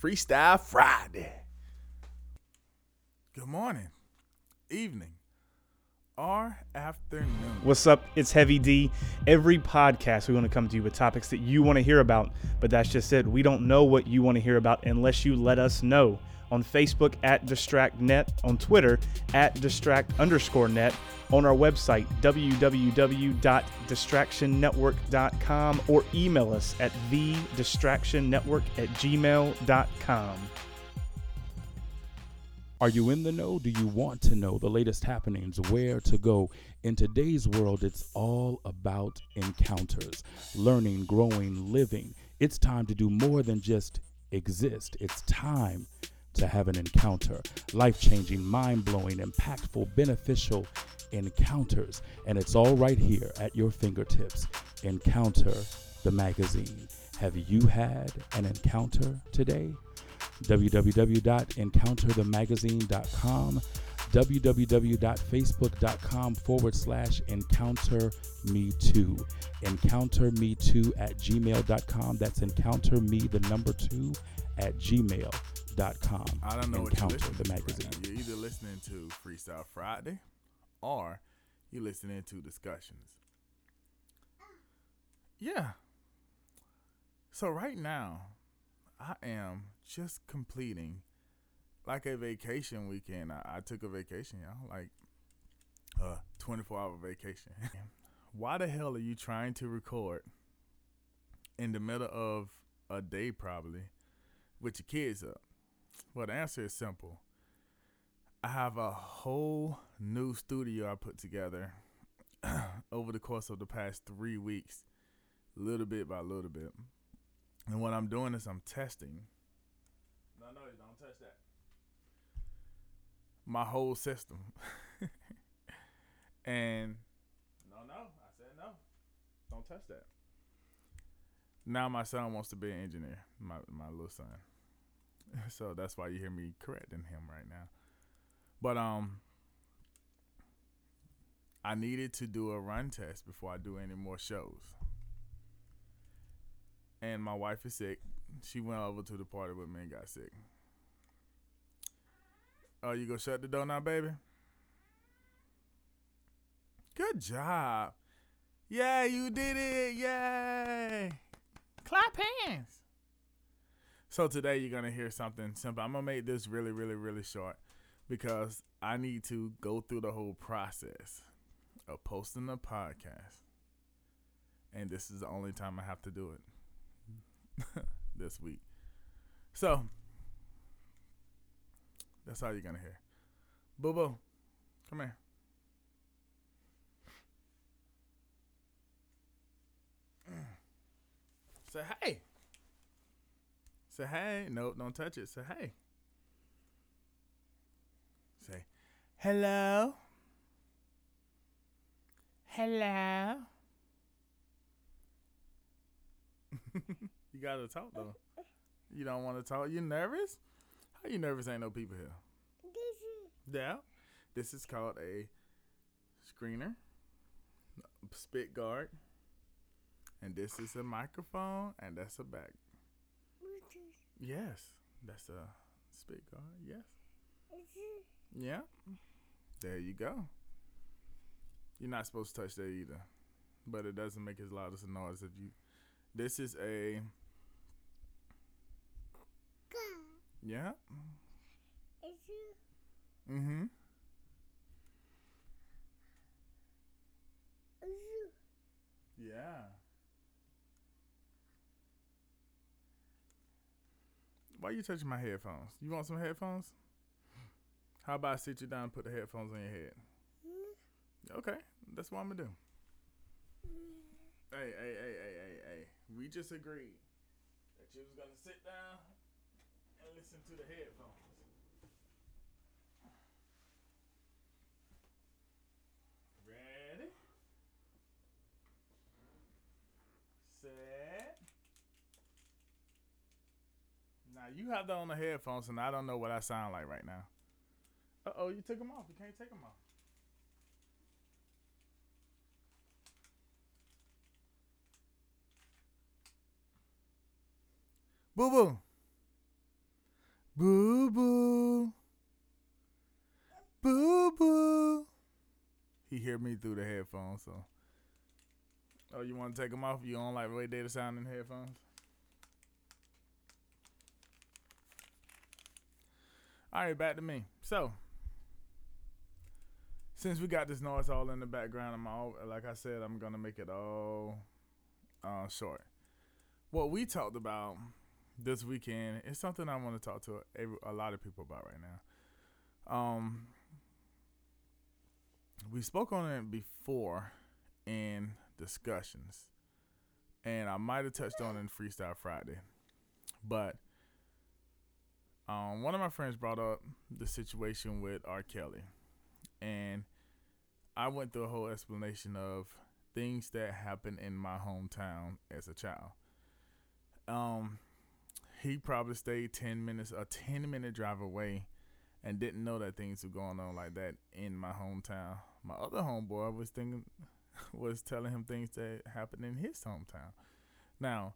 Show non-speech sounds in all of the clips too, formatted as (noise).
Freestyle Friday. Good morning, evening, or afternoon. What's up? It's Heavy D. Every podcast, we want to come to you with topics that you want to hear about, but that's just it. We don't know what you want to hear about unless you let us know. On Facebook at DistractNet, on Twitter at Distract underscore net, on our website www.distractionnetwork.com, or email us at thedistractionnetwork at gmail.com. Are you in the know? Do you want to know the latest happenings? Where to go? In today's world, it's all about encounters, learning, growing, living. It's time to do more than just exist. It's time to have an encounter. Life changing, mind blowing, impactful, beneficial encounters. And it's all right here at your fingertips. Encounter the magazine. Have you had an encounter today? www.encounterthemagazine.com, www.facebook.com forward slash encounter me too. Encounter me too at gmail.com. That's encounter me, the number two, at gmail.com. I don't know encounter what you're listening the to right You're either listening to Freestyle Friday or you're listening to discussions. Yeah. So right now, I am just completing like a vacation weekend. I, I took a vacation, y'all, like a 24 hour vacation. (laughs) Why the hell are you trying to record in the middle of a day, probably, with your kids up? Well, the answer is simple. I have a whole new studio I put together (clears throat) over the course of the past three weeks, little bit by little bit. And what I'm doing is I'm testing. No, no, don't touch that. My whole system. (laughs) and no, no, I said no. Don't touch that. Now my son wants to be an engineer. My my little son. (laughs) So that's why you hear me correcting him right now. But um I needed to do a run test before I do any more shows and my wife is sick. She went over to the party with me and got sick. Oh, you gonna shut the door now, baby? Good job. Yeah, you did it. Yay. Clap hands. So today you're gonna hear something simple. I'm gonna make this really, really, really short because I need to go through the whole process of posting a podcast. And this is the only time I have to do it (laughs) this week. So that's all you're gonna hear. Boo boo, come here. Mm. Say hey. Say hey. Nope, don't touch it. Say hey. Say hello. Hello. (laughs) you gotta talk though. You don't want to talk. You nervous? How you nervous? Ain't no people here. Yeah. This is called a screener, spit guard, and this is a microphone, and that's a back. Yes, that's a spit guard. Yes. Yeah. There you go. You're not supposed to touch that either, but it doesn't make as loud as a noise if you. This is a. Yeah. Mm-hmm. Yeah. Why you touching my headphones? You want some headphones? How about I sit you down and put the headphones on your head? Okay, that's what I'm gonna do. Hey, hey, hey, hey, hey, hey. We just agreed that you was gonna sit down listen to the headphones. Ready? Set. Now you have that on the headphones, and I don't know what I sound like right now. Uh oh, you took them off. You can't take them off. Boo boo. Boo boo. Boo boo. He hear me through the headphones, so. Oh, you want to take them off? You don't like the way data sound in headphones? All right, back to me. So, since we got this noise all in the background, I'm all like I said, I'm gonna make it all uh, short. What we talked about this weekend is something I want to talk to a, a lot of people about right now. Um, we spoke on it before in discussions, and I might have touched on it in Freestyle Friday, but um, one of my friends brought up the situation with R. Kelly, and I went through a whole explanation of things that happened in my hometown as a child. Um, he probably stayed ten minutes, a ten minute drive away, and didn't know that things were going on like that in my hometown. My other homeboy was thinking, (laughs) was telling him things that happened in his hometown. Now,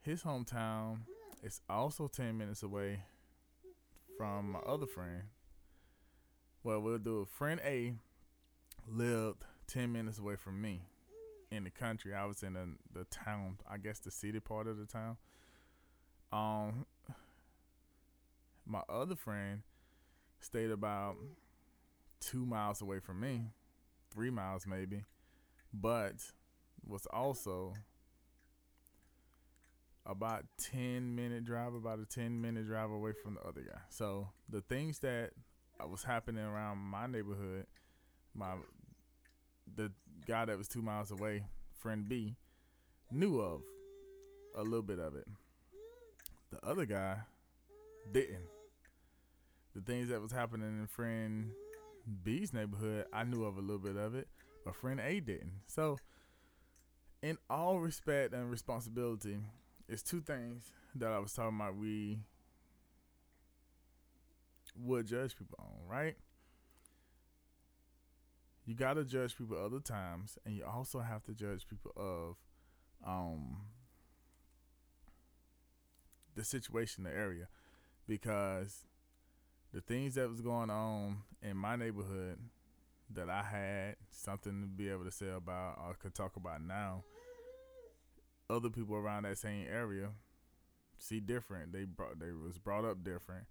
his hometown is also ten minutes away from my other friend. Well, we'll do. Friend A lived 10 minutes away from me in the country. I was in the, the town, I guess the city part of the town. Um, my other friend stayed about two miles away from me, three miles maybe, but was also about 10 minute drive about a 10 minute drive away from the other guy. So the things that was happening around my neighborhood my the guy that was two miles away friend b knew of a little bit of it the other guy didn't the things that was happening in friend b's neighborhood i knew of a little bit of it but friend a didn't so in all respect and responsibility it's two things that I was talking about we would judge people on, right? You got to judge people other times, and you also have to judge people of um, the situation, the area, because the things that was going on in my neighborhood that I had something to be able to say about or could talk about now other people around that same area see different. They brought they was brought up different,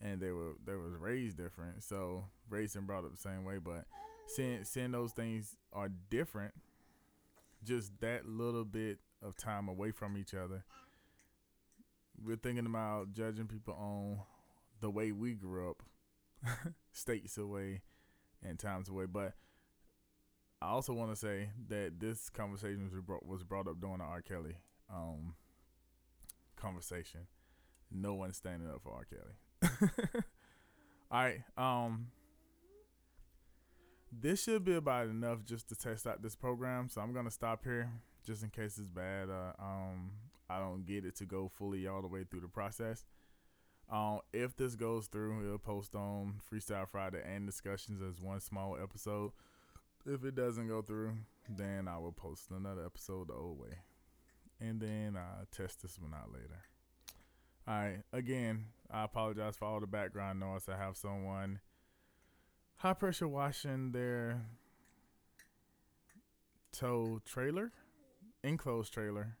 and they were they was raised different. So raised and brought up the same way, but seeing seeing those things are different, just that little bit of time away from each other. We're thinking about judging people on the way we grew up, (laughs) states away and times away, but I also want to say that this conversation was brought, was brought up during the R. Kelly um, conversation. No one standing up for R. Kelly. (laughs) All right. Um, this should be about enough just to test out this program. So I'm gonna stop here just in case it's bad. Uh, um, I don't get it to go fully all the way through the process. Um, if this goes through, we'll post on Freestyle Friday and discussions as one small episode. If it doesn't go through, then I will post another episode the old way. And then I'll test this one out later. All right. Again, I apologize for all the background noise. I have someone high pressure washing their tow trailer, enclosed trailer,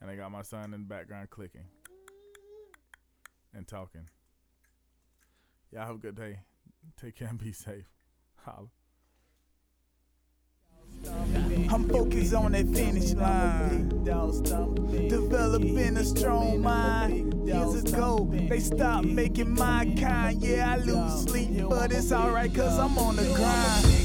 and I got my son in the background clicking and talking. Y'all have a good day. Take care and be safe. Holla. I'm focused on that finish line. Developing a strong mind. Years ago, they stopped making my kind. Yeah, I lose sleep, but it's alright, cause I'm on the grind.